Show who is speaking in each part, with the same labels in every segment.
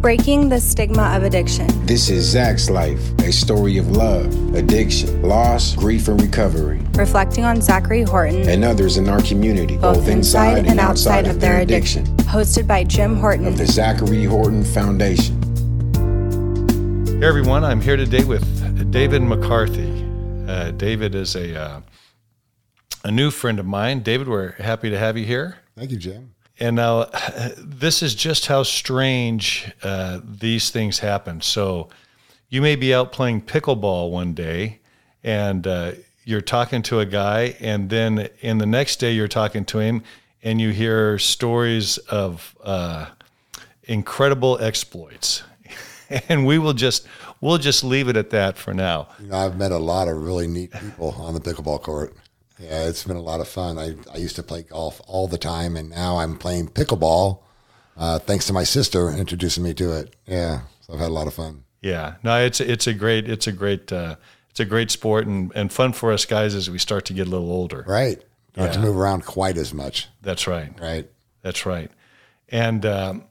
Speaker 1: Breaking the stigma of addiction.
Speaker 2: This is Zach's life, a story of love, addiction, loss, grief, and recovery.
Speaker 1: Reflecting on Zachary Horton
Speaker 2: and others in our community,
Speaker 1: both, inside, and outside of their addiction. Hosted by Jim Horton
Speaker 2: of the Zachary Horton Foundation.
Speaker 3: Hey everyone, I'm here today with David McCarthy. Uh, David is a uh, a new friend of mine. David, we're happy to have you here.
Speaker 4: Thank you, Jim.
Speaker 3: And now, this is just how strange uh, these things happen. So, you may be out playing pickleball one day, and uh, you're talking to a guy, and then in the next day you're talking to him, and you hear stories of uh, incredible exploits. and we will just we'll just leave it at that for now.
Speaker 4: You know, I've met a lot of really neat people on the pickleball court. Yeah, it's been a lot of fun. I, I used to play golf all the time, and now I'm playing pickleball. Uh, thanks to my sister introducing me to it. Yeah, so I've had a lot of fun.
Speaker 3: Yeah, no, it's it's a great it's a great uh, it's a great sport and, and fun for us guys as we start to get a little older.
Speaker 4: Right, don't yeah. have to move around quite as much.
Speaker 3: That's right.
Speaker 4: Right.
Speaker 3: That's right. And um,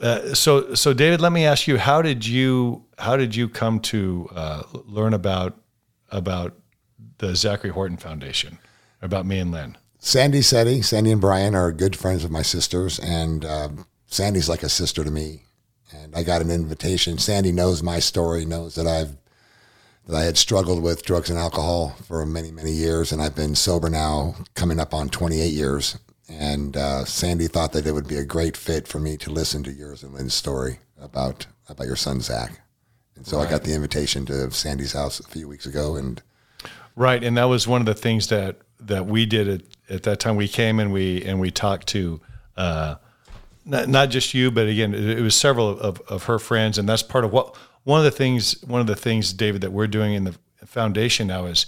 Speaker 3: uh, so so David, let me ask you, how did you how did you come to uh, learn about about the Zachary Horton Foundation about me and Lynn?
Speaker 4: Sandy Setti, Sandy and Brian are good friends of my sisters, and uh, Sandy's like a sister to me. And I got an invitation. Sandy knows my story, knows that I've that I had struggled with drugs and alcohol for many, many years, and I've been sober now, coming up on 28 years. And uh, Sandy thought that it would be a great fit for me to listen to yours and Lynn's story about about your son Zach. And so right. I got the invitation to Sandy's house a few weeks ago, and
Speaker 3: Right, and that was one of the things that that we did at, at that time. We came and we and we talked to uh, not, not just you, but again, it, it was several of, of her friends, and that's part of what one of the things one of the things, David, that we're doing in the foundation now is,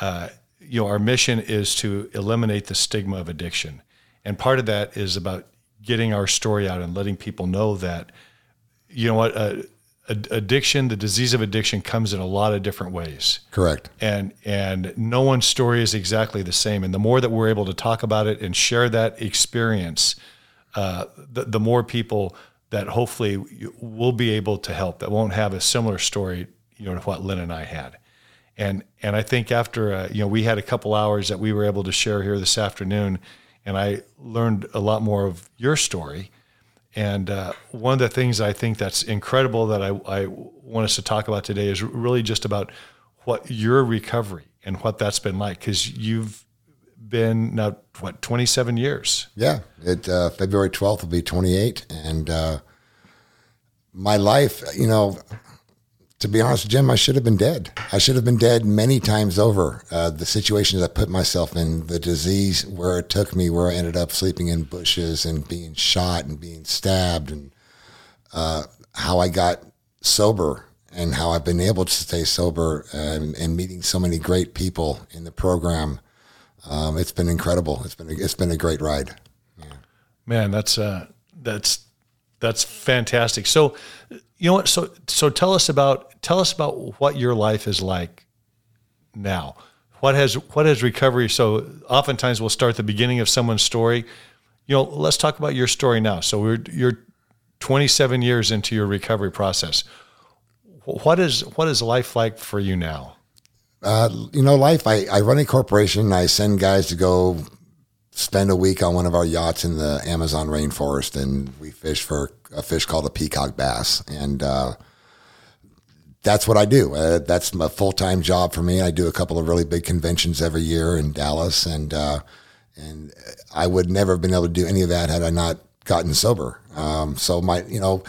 Speaker 3: uh, you know, our mission is to eliminate the stigma of addiction, and part of that is about getting our story out and letting people know that, you know what. Uh, addiction, the disease of addiction comes in a lot of different ways.
Speaker 4: Correct.
Speaker 3: And and no one's story is exactly the same. And the more that we're able to talk about it and share that experience, uh, the, the more people that hopefully will be able to help that won't have a similar story, you know, to what Lynn and I had. And and I think after uh, you know we had a couple hours that we were able to share here this afternoon, and I learned a lot more of your story and uh, one of the things I think that's incredible that I, I, want us to talk about today is really just about what your recovery and what that's been like because you've been now what 27 years.
Speaker 4: Yeah, it uh, February 12th will be 28, and uh, my life, you know, to be honest, Jim, I should have been dead. I should have been dead many times over. Uh, the situations I put myself in, the disease where it took me, where I ended up sleeping in bushes and being shot and being stabbed, and uh, how I got sober and how I've been able to stay sober and, and meeting so many great people in the program. Um, it's been incredible. It's been a, it's been a great ride.
Speaker 3: Yeah. Man, that's uh, that's that's fantastic. So, you know what? So, so tell us about tell us about what your life is like now. What has what has recovery? So, oftentimes we'll start the beginning of someone's story. You know, let's talk about your story now. So, we're you're 27 years into your recovery process. What is what is life like for you now?
Speaker 4: Uh, you know, life. I, I run a corporation. I send guys to go spend a week on one of our yachts in the Amazon rainforest, and we fish for a fish called a peacock bass, and uh, that's what I do. Uh, that's my full time job for me. I do a couple of really big conventions every year in Dallas, and uh, and I would never have been able to do any of that had I not gotten sober. Um, so my, you know,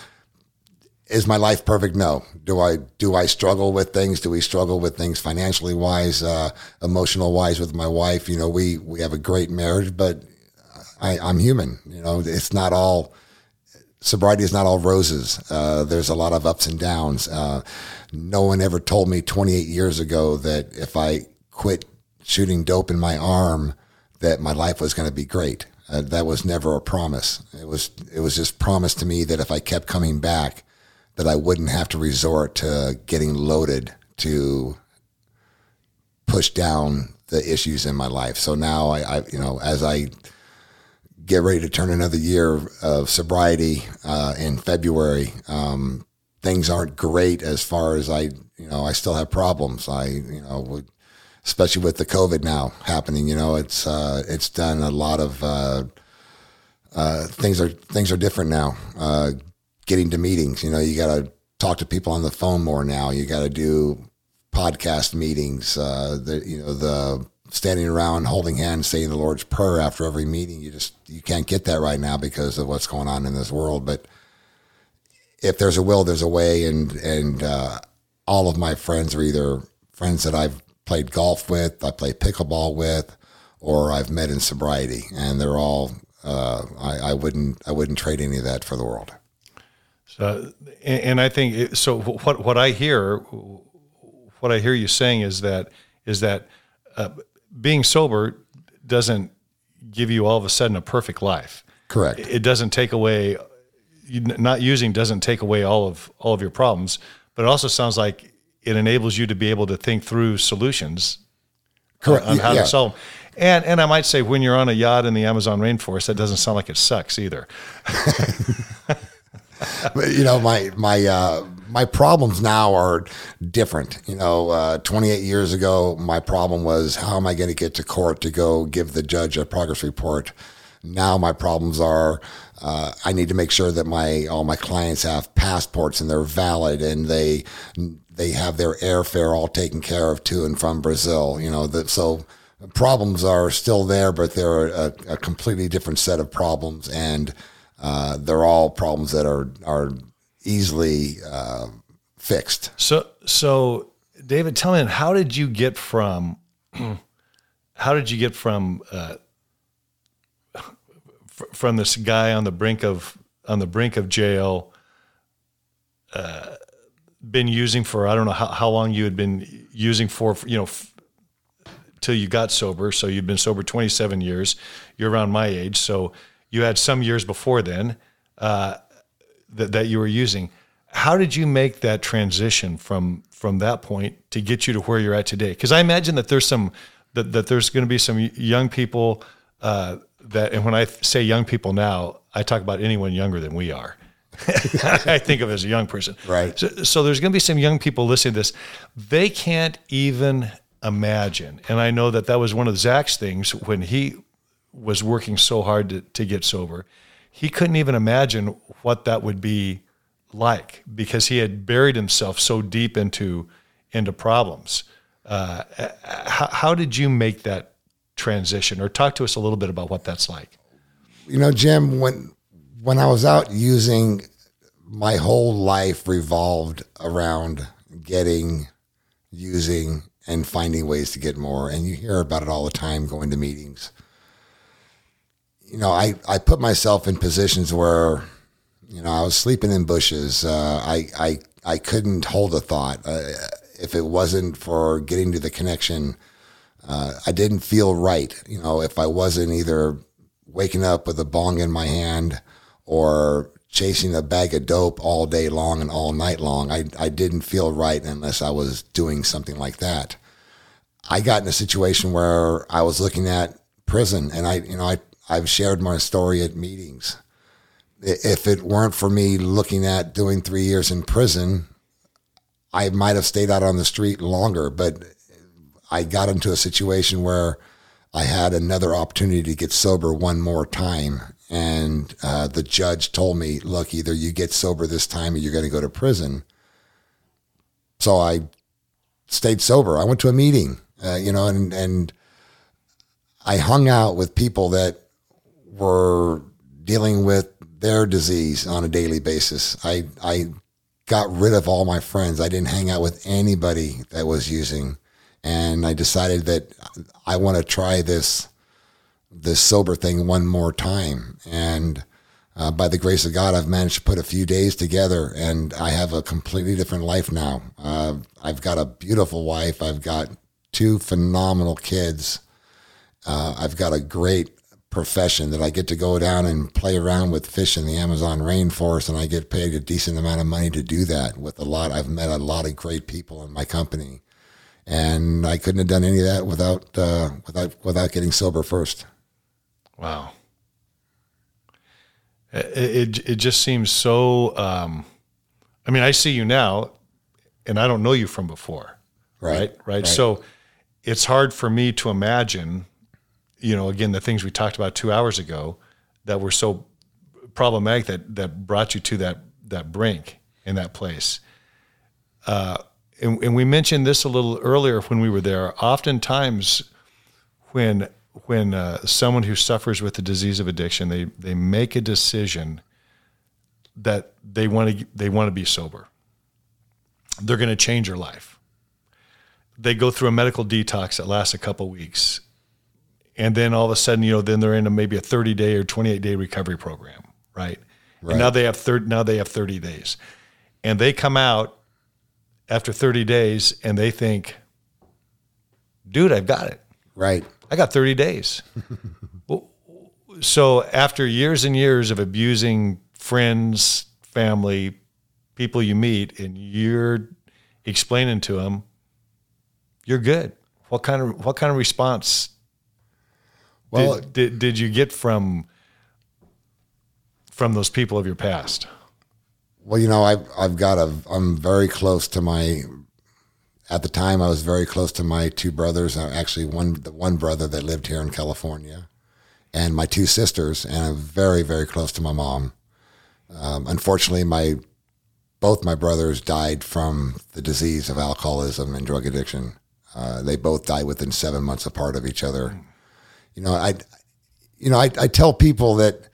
Speaker 4: is my life perfect? No. Do I do I struggle with things? Do we struggle with things financially wise, uh, emotional wise with my wife? You know, we we have a great marriage, but I, I'm human. You know, it's not all sobriety is not all roses. Uh, there's a lot of ups and downs. Uh, no one ever told me 28 years ago that if I quit shooting dope in my arm, that my life was going to be great. Uh, that was never a promise. It was it was just promised to me that if I kept coming back that I wouldn't have to resort to getting loaded to push down the issues in my life. So now I, I you know, as I get ready to turn another year of sobriety uh, in February. Um, things aren't great as far as I, you know, I still have problems. I, you know, would, especially with the COVID now happening, you know, it's uh, it's done a lot of uh, uh, things are things are different now. Uh, getting to meetings, you know, you got to talk to people on the phone more now. You got to do podcast meetings. Uh, the you know the standing around holding hands, saying the Lord's prayer after every meeting. You just you can't get that right now because of what's going on in this world. But if there's a will, there's a way, and and uh, all of my friends are either friends that I've played golf with, I play pickleball with, or I've met in sobriety, and they're all. Uh, I, I wouldn't I wouldn't trade any of that for the world.
Speaker 3: So, and, and I think it, so. What what I hear, what I hear you saying is that is that uh, being sober doesn't give you all of a sudden a perfect life.
Speaker 4: Correct.
Speaker 3: It doesn't take away. Not using doesn't take away all of all of your problems, but it also sounds like it enables you to be able to think through solutions
Speaker 4: Correct.
Speaker 3: on how
Speaker 4: Yeah.
Speaker 3: to solve. them. And and I might say when you're on a yacht in the Amazon rainforest, that doesn't sound like it sucks either.
Speaker 4: But, you know my my uh, my problems now are different. You know, uh, 28 years ago, my problem was how am I going to get to court to go give the judge a progress report. Now my problems are uh, I need to make sure that my all my clients have passports and they're valid and they they have their airfare all taken care of to and from Brazil. You know, that so problems are still there, but they're a, a completely different set of problems and. Uh, they're all problems that are are easily uh, fixed.
Speaker 3: So, so David, tell me, how did you get from, how did you get from, uh, fr- from this guy on the brink of on the brink of jail, uh, been using for I don't know how, how long you had been using for, you know, f- till you got sober. So you've been sober 27 years. You're around my age, so you had some years before then uh, that that you were using. How did you make that transition from from that point to get you to where you're at today? Because I imagine that there's some that, that there's going to be some young people uh, that, and when I say young people now, I talk about anyone younger than we are. I think of as a young person,
Speaker 4: Right.
Speaker 3: So, so there's going to be some young people listening to this. They can't even imagine, and I know that that was one of Zach's things when he was working so hard to, to get sober. He couldn't even imagine what that would be like because he had buried himself so deep into into problems. Uh, how, how did you make that transition, or talk to us a little bit about what that's like?
Speaker 4: You know, Jim, when when I was out using, my whole life revolved around getting, using, and finding ways to get more. And you hear about it all the time going to meetings. You know, I, I put myself in positions where, you know, I was sleeping in bushes. Uh, I, I, I couldn't hold a thought. Uh, if it wasn't for getting to the connection, uh, I didn't feel right. You know, if I wasn't either waking up with a bong in my hand or chasing a bag of dope all day long and all night long, I, I didn't feel right unless I was doing something like that. I got in a situation where I was looking at prison and I, you know, I, I've shared my story at meetings. If it weren't for me looking at doing three years in prison, I might have stayed out on the street longer, but I got into a situation where I had another opportunity to get sober one more time. And uh, the judge told me, look, either you get sober this time or you're going to go to prison. So I stayed sober. I went to a meeting, uh, you know, and, and I hung out with people that were dealing with their disease on a daily basis. I, I got rid of all my friends. I didn't hang out with anybody that was using and I decided that I want to try this this sober thing one more time. And uh, by the grace of God, I've managed to put a few days together, and I have a completely different life now. Uh, I've got a beautiful wife. I've got two phenomenal kids. Uh, I've got a great profession that I get to go down and play around with fish in the Amazon rainforest, and I get paid a decent amount of money to do that. With a lot, I've met a lot of great people in my company and I couldn't have done any of that without uh, without without getting sober first.
Speaker 3: Wow. It, it, it just seems so. Um, I mean, I see you now, and I don't know you from before,
Speaker 4: Right,
Speaker 3: right? Right.
Speaker 4: right.
Speaker 3: So it's hard for me to imagine, you know, again, the things we talked about two hours ago that were so problematic that that brought you to that that brink in that place. Uh, and, and we mentioned this a little earlier when we were there. Oftentimes, when when uh, someone who suffers with the disease of addiction, they they make a decision that they want to they want to be sober. They're going to change their life. They go through a medical detox that lasts a couple weeks, and then all of a sudden, you know, then they're in a, maybe a 30 day or 28 day recovery program, right?
Speaker 4: Right.
Speaker 3: And now they have third now they have 30 days, and they come out after 30 days and they think, dude, I've got it.
Speaker 4: Right.
Speaker 3: I got 30 days. So after years and years of abusing friends, family, people you meet, and you're explaining to them, you're good. What kind of what kind of response
Speaker 4: Well,
Speaker 3: did, did, did you get from from those people of your past?
Speaker 4: Well, you know, I've I've got a I'm very close to my. At the time, I was very close to my two brothers. Uh, Actually, one the one brother that lived here in California, and my two sisters, and I'm very very close to my mom. Um, unfortunately, my both my brothers died from the disease of alcoholism and drug addiction. Uh, they both died within seven months apart of each other. You know, I, you know, I, I tell people that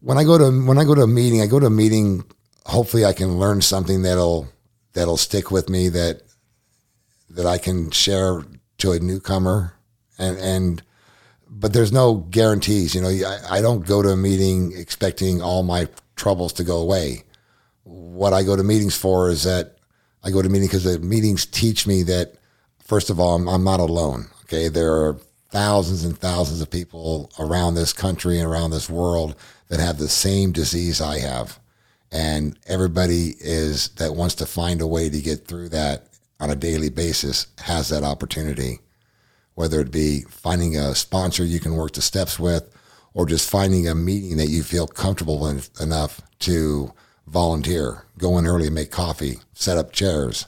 Speaker 4: when I go to when I go to a meeting, I go to a meeting. Hopefully, I can learn something that'll that'll stick with me that that I can share to a newcomer, and and but there's no guarantees. You know, I, I don't go to a meeting expecting all my troubles to go away. What I go to meetings for is that I go to meetings because the meetings teach me that first of all, I'm, I'm not alone. Okay, there are thousands and thousands of people around this country and around this world that have the same disease I have, and everybody is that wants to find a way to get through that on a daily basis has that opportunity. Whether it be finding a sponsor you can work the steps with, or just finding a meeting that you feel comfortable enough to volunteer, go in early, make coffee, set up chairs,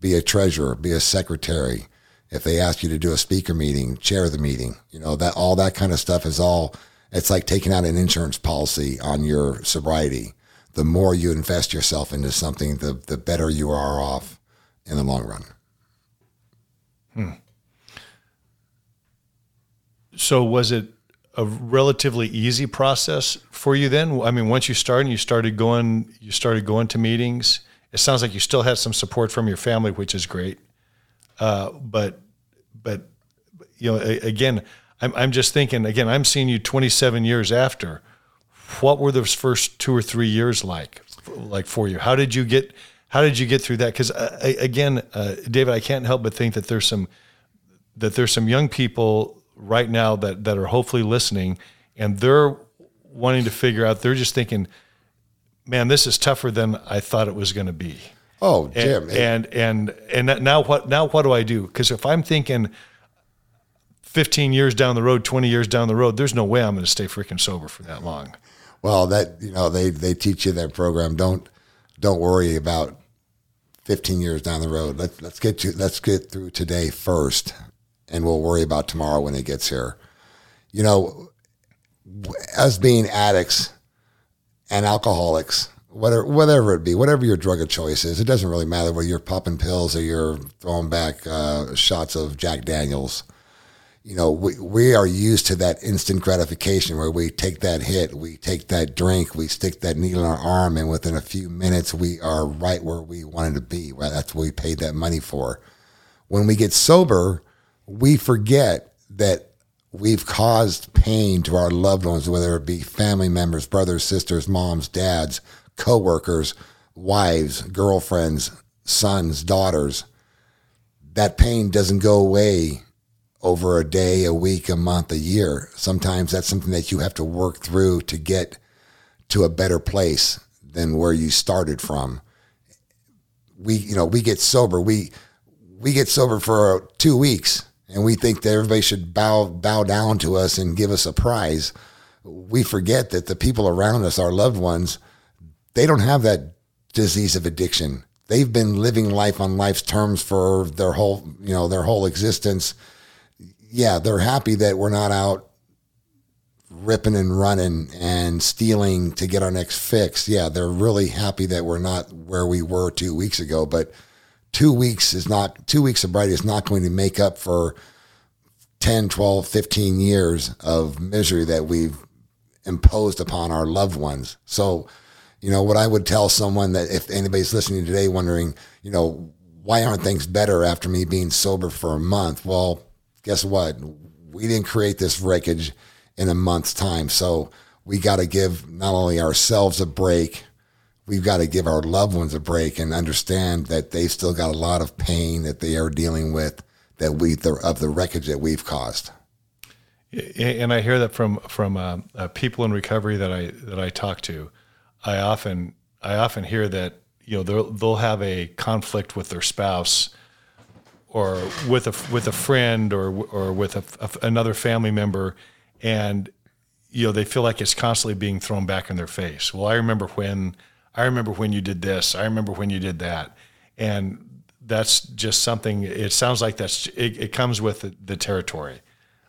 Speaker 4: be a treasurer, be a secretary. If they ask you to do a speaker meeting, chair the meeting. You know that all that kind of stuff is all. It's like taking out an insurance policy on your sobriety. The more you invest yourself into something, the the better you are off in the long run. Hmm.
Speaker 3: So was it a relatively easy process for you then? I mean, once you started, you started going, you started going to meetings. It sounds like you still had some support from your family, which is great. Uh, but, but you know, a- again, I'm I'm just thinking. Again, I'm seeing you 27 years after. What were those first two or three years like, like for you? How did you get? How did you get through that? Because uh, again, uh, David, I can't help but think that there's some that there's some young people right now that that are hopefully listening and they're wanting to figure out they're just thinking man this is tougher than i thought it was going to be
Speaker 4: Oh, Jim,
Speaker 3: and, and and and now what now what do i do because if i'm thinking 15 years down the road 20 years down the road there's no way i'm going to stay freaking sober for that long
Speaker 4: Well, that you know they they teach you that program. Don't don't worry about 15 years down the road. Let's let's get to let's get through today first, and we'll worry about tomorrow when it gets here. You know, us being addicts and alcoholics, whatever whatever it be, whatever your drug of choice is, it doesn't really matter whether you're popping pills or you're throwing back uh, shots of Jack Daniels you know, we, we are used to that instant gratification where we take that hit, we take that drink, we stick that needle in our arm, and within a few minutes, we are right where we wanted to be. Right? That's what we paid that money for. When we get sober, we forget that we've caused pain to our loved ones, whether it be family members, brothers, sisters, moms, dads, coworkers, wives, girlfriends, sons, daughters. That pain doesn't go away over a day, a week, a month, a year. Sometimes that's something that you have to work through to get to a better place than where you started from. We, you know, we get sober. We we get sober for two weeks, and we think that everybody should bow bow down to us and give us a prize. we forget that the people around us, our loved ones, they don't have that disease of addiction. They've been living life on life's terms for their whole, you know, their whole existence. Yeah, they're happy that we're not out ripping and running and stealing to get our next fix. Yeah, they're really happy that we're not where we were two weeks ago. But two weeks is not, two weeks of sobriety is not going to make up for 10, 12, 15 years of misery that we've imposed upon our loved ones. So, you know, what I would tell someone that if anybody's listening today wondering, you know, why aren't things better after me being sober for a month? Well, guess what? We didn't create this wreckage in a month's time. So we got to give not only ourselves a break, we've got to give our loved ones a break and understand that they've still got a lot of pain that they are dealing with that we the, of the wreckage that we've caused.
Speaker 3: And I hear that from from uh, uh, people in recovery that I that I talk to. I often I often hear that you know they'll they'll have a conflict with their spouse or with a with a friend or or with a, a, another family member and you know they feel like it's constantly being thrown back in their face. Well, I remember when I remember when you did this. I remember when you did that. And that's just something it sounds like that's it, it comes with the, the territory.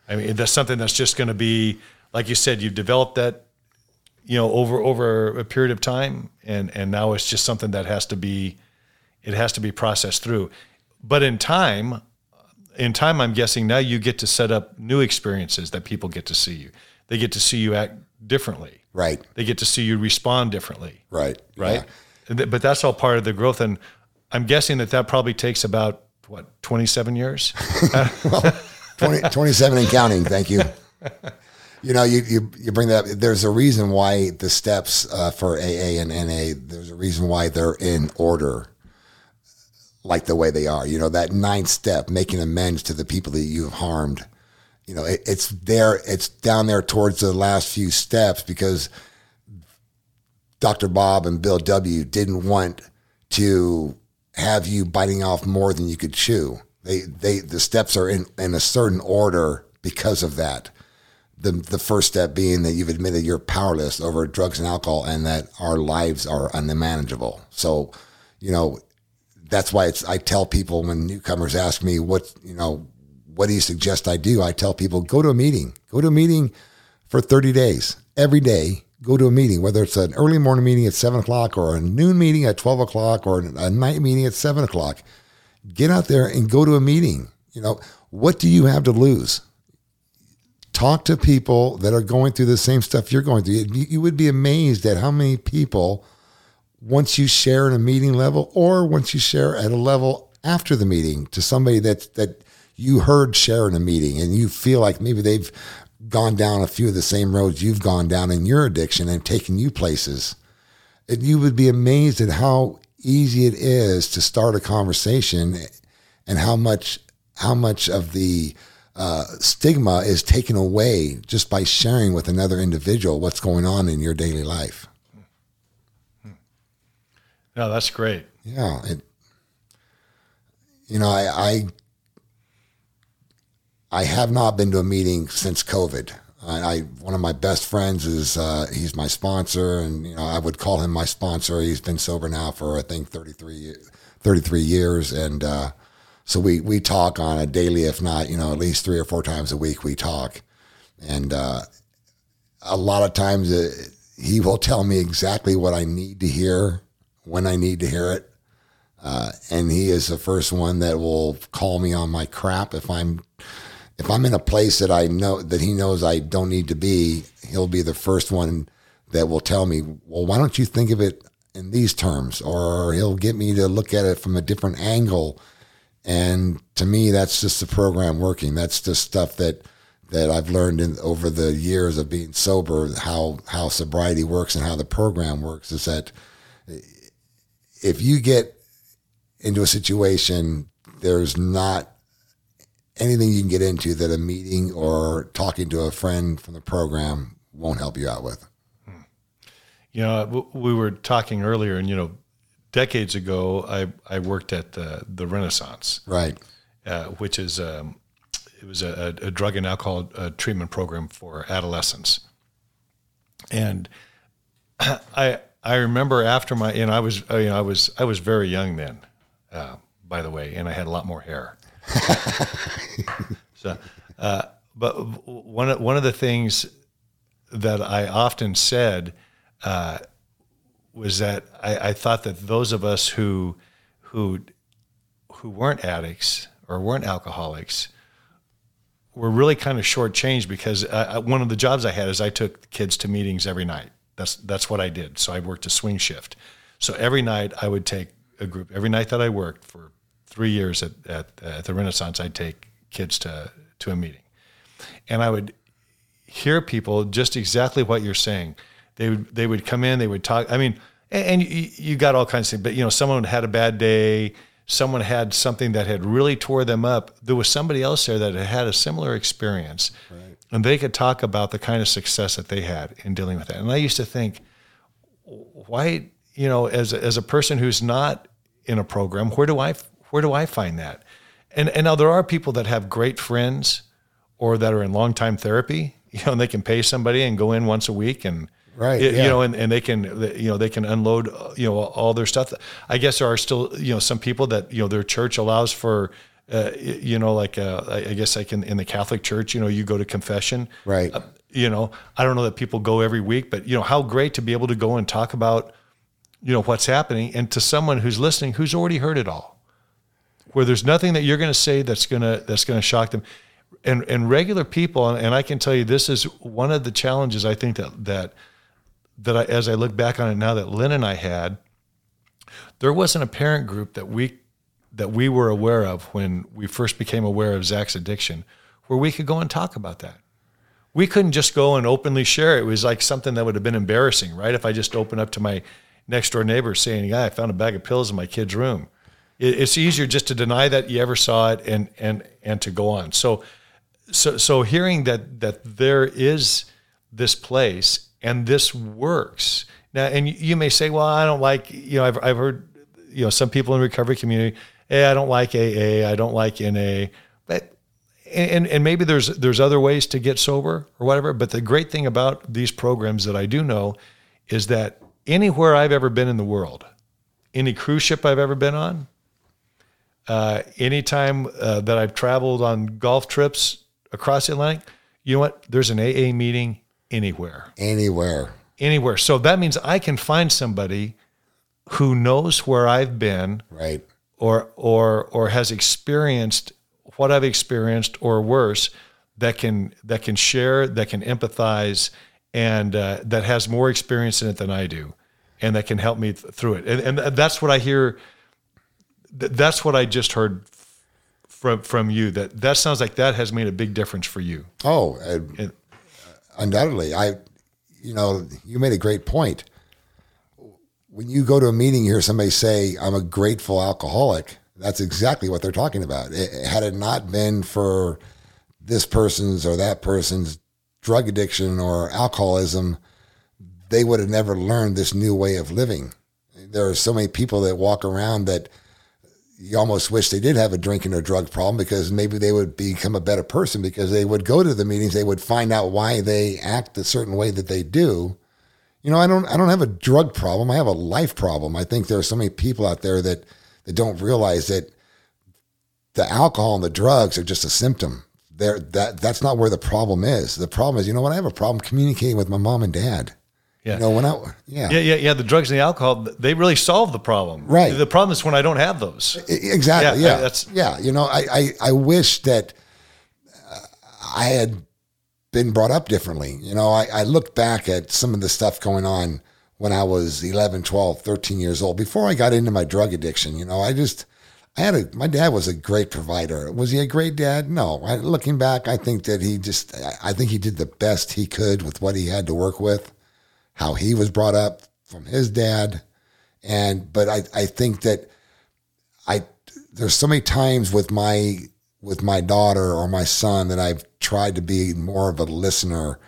Speaker 3: I mean, that's something that's just going to be like you said you've developed that you know over over a period of time and and now it's just something that has to be it has to be processed through but in time in time i'm guessing now you get to set up new experiences that people get to see you they get to see you act differently
Speaker 4: Right.
Speaker 3: they get to see you respond differently
Speaker 4: Right.
Speaker 3: right th- but that's all part of the growth and i'm guessing that that probably takes about what 27 years
Speaker 4: 20, 27 and counting. Thank you. You know, you, you, you bring that up. There's a reason why the steps uh, for AA and NA, there's a reason why they're in order like the way they are. You know, that ninth step, making amends to the people that you've harmed. You know, it, it's there, it's down there towards the last few steps because Dr. Bob and Bill W. didn't want to have you biting off more than you could chew. They, they, the steps are in, in a certain order because of that. The, the first step being that you've admitted you're powerless over drugs and alcohol and that our lives are unmanageable. So, you know, that's why it's, I tell people when newcomers ask me what, you know, what do you suggest I do? I tell people go to a meeting, go to a meeting for 30 days every day. Go to a meeting, whether it's an early morning meeting at seven o'clock or a noon meeting at 12 o'clock or a night meeting at seven o'clock. Get out there and go to a meeting. You know, what do you have to lose? Talk to people that are going through the same stuff you're going through. You, you would be amazed at how many people once you share in a meeting level or once you share at a level after the meeting to somebody that that you heard share in a meeting and you feel like maybe they've gone down a few of the same roads you've gone down in your addiction and taken you places and you would be amazed at how easy it is to start a conversation and how much how much of the uh, stigma is taken away just by sharing with another individual what's going on in your daily life
Speaker 3: no that's great
Speaker 4: yeah it, you know I, I I have not been to a meeting since COVID. I, I one of my best friends is uh, he's my sponsor, and you know I would call him my sponsor. He's been sober now for I think 33, 33 years, and uh, so we we talk on a daily, if not you know at least three or four times a week. We talk, and uh, a lot of times uh, he will tell me exactly what I need to hear when I need to hear it. Uh, and he is the first one that will call me on my crap if I'm if I'm in a place that I know that he knows I don't need to be, he'll be the first one that will tell me, well, why don't you think of it in these terms? Or he'll get me to look at it from a different angle. And to me, that's just the program working. That's just stuff that that I've learned in over the years of being sober, how how sobriety works and how the program works is that if you get into a situation, there's not anything you can get into that a meeting or talking to a friend from the program won't help you out with. Hmm.
Speaker 3: You know, we were talking earlier, and you know, decades ago, I I worked at the the Renaissance,
Speaker 4: right?
Speaker 3: Uh, which is um, it was a, a, drug and alcohol uh, treatment program for adolescents, and I I remember after my and I was you know I was I was very young then, uh, by the way, and I had a lot more hair. so, uh, but one of, one of the things that I often said uh, was that I, I thought that those of us who who who weren't addicts or weren't alcoholics were really kind of shortchanged because uh, one of the jobs I had is I took kids to meetings every night. That's that's what I did. So I worked a swing shift. So every night I would take a group. Every night that I worked for three years at at, at the Renaissance, I'd take kids to to a meeting, and I would hear people just exactly what you're saying. They would they would come in. They would talk. I mean, and, and you, you got all kinds of things. But you know, someone had a bad day someone had something that had really tore them up, there was somebody else there that had had a similar experience. Right. And they could talk about the kind of success that they had in dealing with that. And I used to think, why, you know, as, as a person who's not in a program, where do I, where do I find that? And, and now there are people that have great friends or that are in long time therapy, you know, and they can pay somebody and go in once a week and,
Speaker 4: right
Speaker 3: you,
Speaker 4: yeah.
Speaker 3: you know and, and they can you know they can unload you know all their stuff. I guess there are still you know some people that you know their church allows for uh, you know like uh, i guess like in, in the catholic church you know you go to confession.
Speaker 4: Right.
Speaker 3: Uh, you know i don't know that people go every week but you know how great to be able to go and talk about you know what's happening. And to someone who's listening who's already heard it all where there's nothing that you're going to say that's going to that's going to shock them. And and regular people and I can tell you this is one of the challenges I think that that that I, as I look back on it now that Lynn and I had, there wasn't a parent group that we that we were aware of when we first became aware of Zach's addiction, where we could go and talk about that. We couldn't just go and openly share. It was like something that would have been embarrassing, right? If I just opened up to my next door neighbor saying, "Yeah, I found a bag of pills in my kid's room," it's easier just to deny that you ever saw it and and and to go on. So, so so hearing that that there is this place and this works. Now, and you may say, well, I don't like, you know, I've, I've heard, you know, some people in the recovery community, hey, I don't like AA, I don't like NA, but, and, and maybe there's, there's other ways to get sober or whatever. But the great thing about these programs that I do know is that anywhere I've ever been in the world, any cruise ship I've ever been on, uh, anytime uh, that I've traveled on golf trips across the Atlantic, you know what? There's an AA meeting anywhere.
Speaker 4: Anywhere.
Speaker 3: Anywhere. So that means I can find somebody who knows where I've been.
Speaker 4: Right.
Speaker 3: Or or or has experienced what I've experienced or worse that can that can share, that can empathize and uh, that has more experience in it than I do and that can help me th- through it. And, and that's what I hear th- that's what I just heard from from you that that sounds like that has made a big difference for you.
Speaker 4: Oh, uh, undoubtedly. I, you know, you made a great point. When you go to a meeting, you hear somebody say, "I'm a grateful alcoholic." That's exactly what they're talking about. It, had it not been for this person's or that person's drug addiction or alcoholism, they would have never learned this new way of living. There are so many people that walk around that you almost wish they did have a drinking or drug problem because maybe they would become a better person because they would go to the meetings, they would find out why they act a certain way that they do. You know, I don't I don't have a drug problem. I have a life problem. I think there are so many people out there that that don't realize that the alcohol and the drugs are just a symptom. There that that's not where the problem is. The problem is, you know what, I have a problem communicating with my mom and dad.
Speaker 3: Yeah.
Speaker 4: You know, when I, yeah.
Speaker 3: Yeah, yeah, yeah. The drugs and the alcohol, they really solve the problem.
Speaker 4: Right.
Speaker 3: The problem is when I don't have those.
Speaker 4: Exactly.
Speaker 3: Yeah,
Speaker 4: Yeah.
Speaker 3: That's-
Speaker 4: yeah. You know, I, I, I wish that uh, I had been brought up differently. You know, I, I look back at some of the stuff going on when I was 11, 12, 13 years old, before I got into my drug addiction. You know, I just, I had a, my dad was a great provider. Was he a great dad? No. I, looking back, I think that he just, I, I think he did the best he could with what he had to work with, how he was brought up from his dad. And, but I, I think that I, there's so many times with my, with my daughter or my son that I've tried to be more of a listener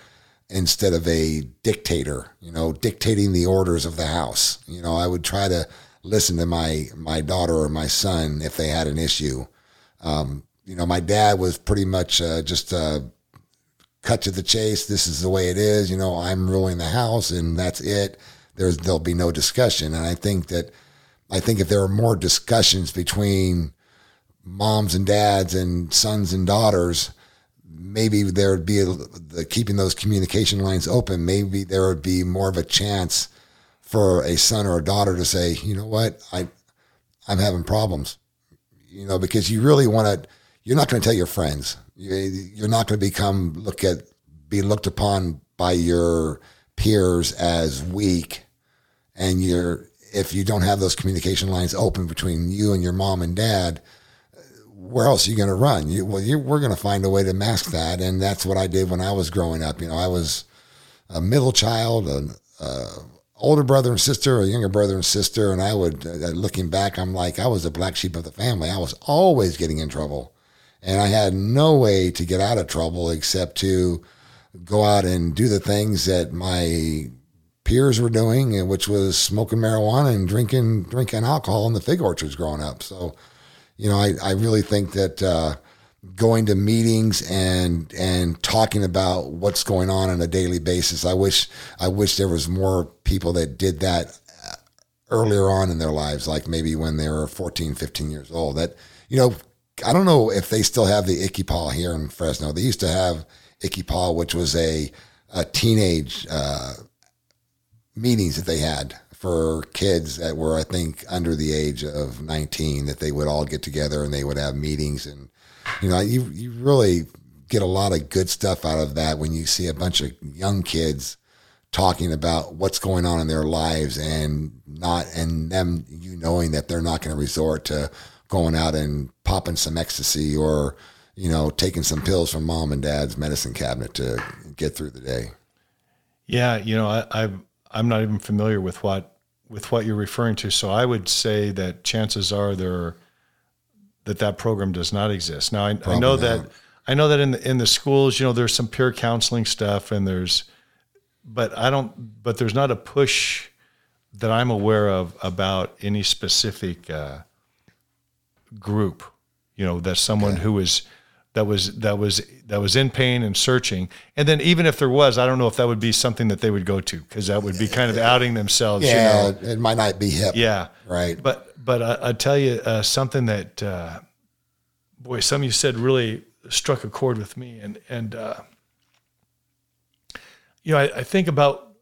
Speaker 4: instead of a dictator, you know, dictating the orders of the house. You know, I would try to listen to my my daughter or my son if they had an issue. Um, you know, my dad was pretty much uh, just a cut to the chase. This is the way it is. You know, I'm ruling the house, and that's it. There's there'll be no discussion. And I think that I think if there are more discussions between moms and dads and sons and daughters, maybe there would be a, the, keeping those communication lines open. Maybe there would be more of a chance for a son or a daughter to say, you know what, I I'm having problems. You know, because you really want to. You're not going to tell your friends. You're not going to become look at be looked upon by your peers as weak, and you're if you don't have those communication lines open between you and your mom and dad, where else are you going to run? You, well, we're going to find a way to mask that, and that's what I did when I was growing up. You know, I was a middle child, an older brother and sister, a younger brother and sister, and I would, uh, looking back, I'm like, I was the black sheep of the family. I was always getting in trouble, and I had no way to get out of trouble except to go out and do the things that my peers were doing, which was smoking marijuana and drinking drinking alcohol in the fig orchards growing up. So, you know, I, I really think that uh, going to meetings and and talking about what's going on on a daily basis. I wish I wish there was more people that did that uh, earlier on in their lives, like maybe when they were 14, 15 years old. That you know, I don't know if they still have the ICYPAA here in Fresno. They used to have ICYPAA, which was a a teenage uh, meetings that they had for kids that were, I think, under the age of 19, that they would all get together and they would have meetings. And, you know, you, you really get a lot of good stuff out of that when you see a bunch of young kids talking about what's going on in their lives and not, and them, you knowing that they're not going to resort to going out and popping some ecstasy or, you know, taking some pills from mom and dad's medicine cabinet to get through the day.
Speaker 3: Yeah, you know, I, I've I'm not even familiar with what with what you're referring to. So I would say that chances are there that that program does not exist. Now I, I know not. that I know that in the, in the schools, you know, there's some peer counseling stuff, and there's, but I don't. But there's not a push that I'm aware of about any specific uh, group. You know, that someone okay. who is that was that was that was in pain and searching. And then even if there was, I don't know if that would be something that they would go to because that would be kind of outing themselves.
Speaker 4: Yeah,
Speaker 3: you
Speaker 4: know? it might not be hip.
Speaker 3: Yeah,
Speaker 4: right.
Speaker 3: But but I, I tell you uh, something that uh, boy, some of you said really struck a chord with me, and and uh, you know I, I, think about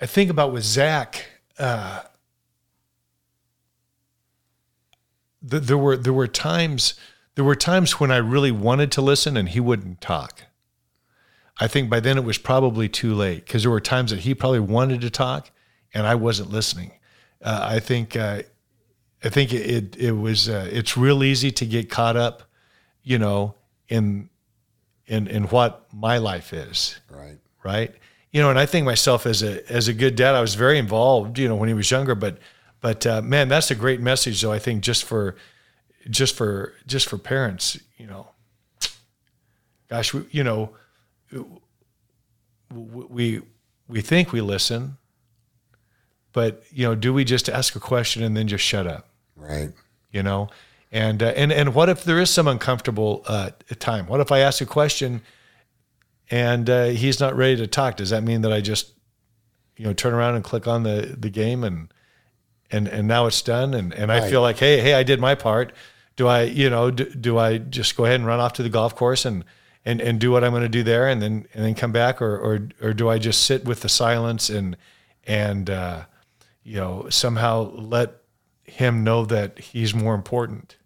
Speaker 3: I think about with Zach. Uh, there were there were times there were times when I really wanted to listen and he wouldn't talk. I think by then it was probably too late because there were times that he probably wanted to talk and I wasn't listening. Uh, I think uh, I think it it, it was uh, it's real easy to get caught up, you know, in in in what my life is.
Speaker 4: Right.
Speaker 3: Right. You know, and I think myself as a as a good dad, I was very involved, you know, when he was younger. But but uh, man, that's a great message, though. I think just for just for just for parents, you know. Gosh, we, you know, we we think we listen, but you know, do we just ask a question and then just shut up?
Speaker 4: Right.
Speaker 3: You know, and uh, and and what if there is some uncomfortable uh, time? What if I ask a question and uh, he's not ready to talk? Does that mean that I just you know turn around and click on the the game and and and now it's done and and I feel like hey hey I did my part. Do I you know do, do I just go ahead and run off to the golf course and and and do what I'm going to do there and then and then come back or or or do I just sit with the silence and and uh, you know somehow let him know that he's more important?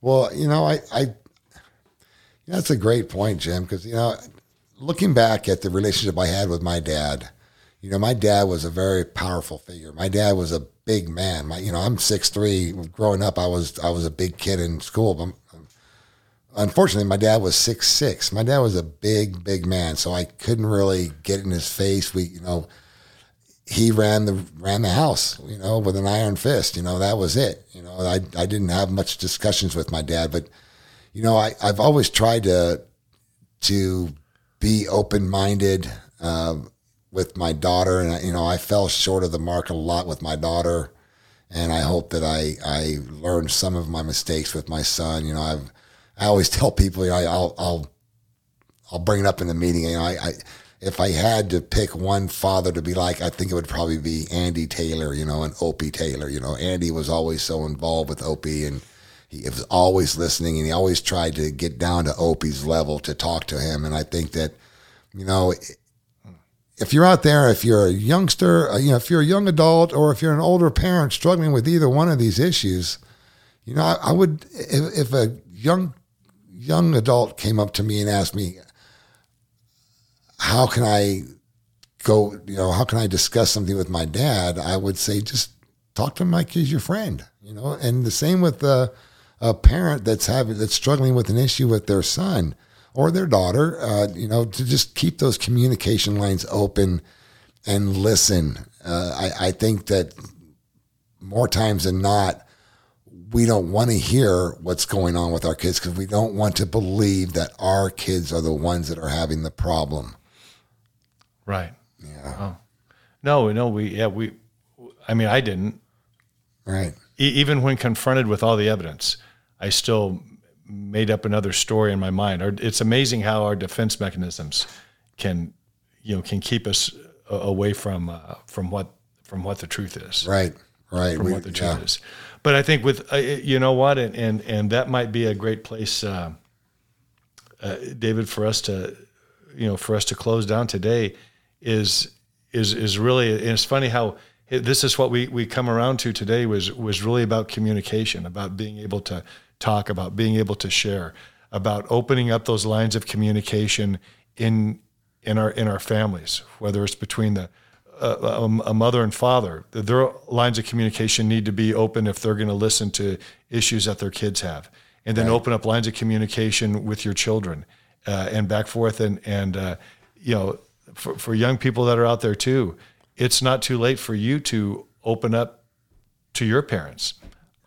Speaker 4: Well, you know I I that's a great point, Jim, because you know looking back at the relationship I had with my dad you know, my dad was a very powerful figure. My dad was a big man. My, you know, I'm six three. Growing up, I was I was a big kid in school. But unfortunately, my dad was six six. My dad was a big big man, so I couldn't really get in his face. We, you know, he ran the ran the house. You know, with an iron fist. You know, that was it. You know, I I didn't have much discussions with my dad, but you know, I I've always tried to to be open minded. Um, with my daughter, and you know, I fell short of the mark a lot with my daughter, and I hope that I I learned some of my mistakes with my son. You know, I've I always tell people, you know, I'll I'll I'll bring it up in the meeting. You know, I, I if I had to pick one father to be like, I think it would probably be Andy Taylor, you know, and Opie Taylor. You know, Andy was always so involved with Opie and he was always listening and he always tried to get down to Opie's level to talk to him. And I think that, you know, if you're out there, if you're a youngster, uh, you know, if you're a young adult or if you're an older parent struggling with either one of these issues, you know, I, I would, if, if a young, young adult came up to me and asked me, how can I go, you know, how can I discuss something with my dad? I would say, just talk to him like he's your friend, you know, and the same with a, a parent that's having, that's struggling with an issue with their son or their daughter, uh, you know, to just keep those communication lines open and listen. Uh, I, I think that more times than not, we don't want to hear what's going on with our kids because we don't want to believe that our kids are the ones that are having the problem.
Speaker 3: Right.
Speaker 4: Yeah.
Speaker 3: Oh. No, no, we, yeah, we, I mean, I didn't.
Speaker 4: Right.
Speaker 3: E- even when confronted with all the evidence, I still made up another story in my mind. Our, it's amazing how our defense mechanisms can, you know, can keep us away from uh, from what from what the truth is.
Speaker 4: Right. Right.
Speaker 3: From
Speaker 4: We-
Speaker 3: what the truth
Speaker 4: yeah.
Speaker 3: is. But I think with uh, you know what, and and and that might be a great place, uh, uh, David, for us to, you know, for us to close down today, is is is really. And it's funny how this is what we we come around to today was was really about communication, about being able to talk, about being able to share, about opening up those lines of communication in in our in our families, whether it's between the a, a mother and father, their lines of communication need to be open if they're going to listen to issues that their kids have, and then open up lines of communication with your children, uh, and back forth, and and uh, you know, for for young people that are out there too, it's not too late for you to open up to your parents.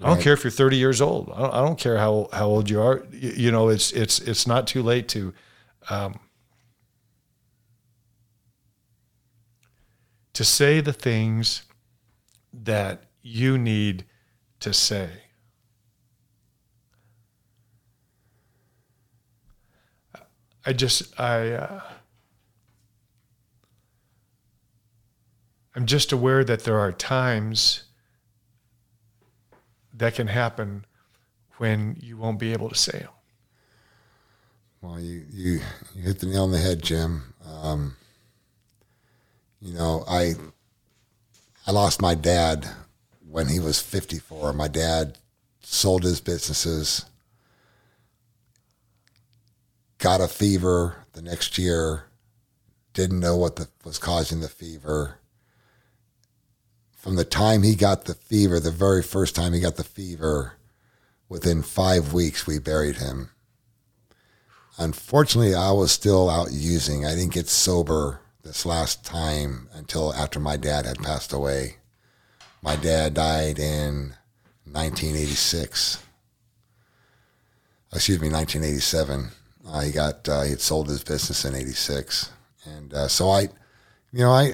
Speaker 3: I don't care if you're 30 years old. I don't, I don't care how how old you are. You, you know, it's it's it's not too late to. Um, to say the things that you need to say. I just I uh, I'm just aware that there are times that can happen when you won't be able to them.
Speaker 4: Well, you, you, you hit the nail on the head, Jim. Um, you know, I I lost my dad when he was 54. My dad sold his businesses, got a fever the next year, didn't know what the, was causing the fever. From the time he got the fever, the very first time he got the fever, within five weeks, we buried him. Unfortunately, I was still out using. I didn't get sober this last time until after my dad had passed away. My dad died in 1986. Excuse me, 1987. Uh, he got uh, he had sold his business in '86, and uh, so I, you know, I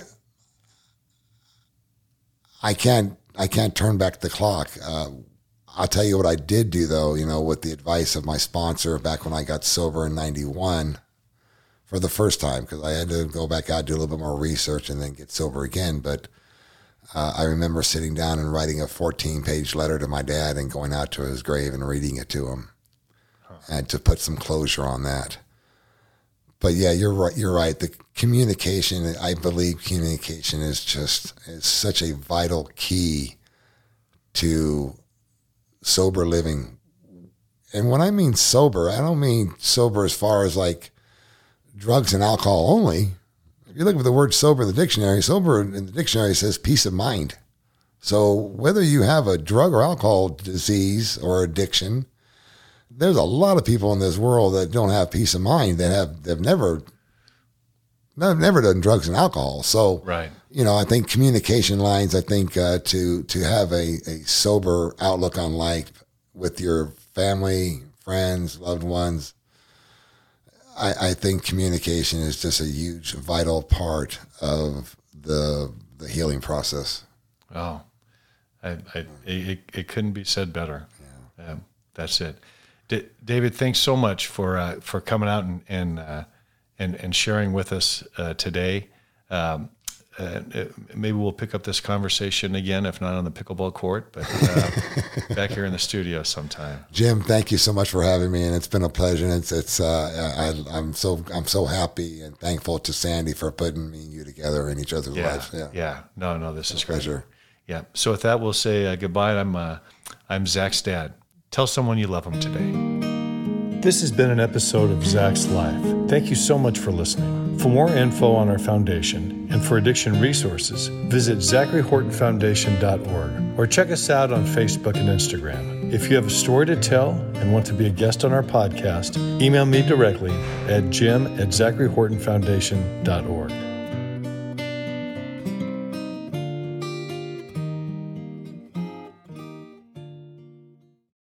Speaker 4: I can't I can't turn back the clock. Uh, I'll tell you what I did do though, you know, with the advice of my sponsor back when I got sober in 91 for the first time, because I had to go back out, do a little bit more research and then get sober again. But uh, I remember sitting down and writing a 14 page letter to my dad and going out to his grave and reading it to him and to put some closure on that. But yeah, you're right. You're right. The communication, I believe communication is just, is such a vital key to sober living. And when I mean sober, I don't mean sober as far as like drugs and alcohol only. If you look at the word sober in the dictionary, sober in the dictionary says peace of mind. So whether you have a drug or alcohol disease or addiction, there's a lot of people in this world that don't have peace of mind that have they've never they've never done drugs and alcohol. So
Speaker 3: Right.
Speaker 4: you know, I think communication lines. I think uh, to to have a, a sober outlook on life with your family, friends, loved ones. I, I think communication is just a huge, vital part of the the healing process.
Speaker 3: Oh, I, I, it, it couldn't be said better. Yeah. that's it. D- David, thanks so much for uh, for coming out and and uh, and, and sharing with us uh, today. Um, uh, maybe we'll pick up this conversation again, if not on the pickleball court, but uh, back here in the studio sometime.
Speaker 4: Jim, thank you so much for having me, and it's been a pleasure. It's, it's uh, I, am so I'm so happy and thankful to Sandy for putting me and you together in each other's
Speaker 3: yeah,
Speaker 4: lives.
Speaker 3: Yeah, yeah. No, no, this is
Speaker 4: a pleasure.
Speaker 3: Yeah. So with that, we'll say uh, goodbye. I'm uh, I'm Zach's dad. Tell someone you love them today. This has been an episode of Zach's Life. Thank you so much for listening. For more info on our foundation and for addiction resources, visit ZacharyHortonFoundation.org or check us out on Facebook and Instagram. If you have a story to tell and want to be a guest on our podcast, email me directly at jim at ZacharyHortonFoundation.org.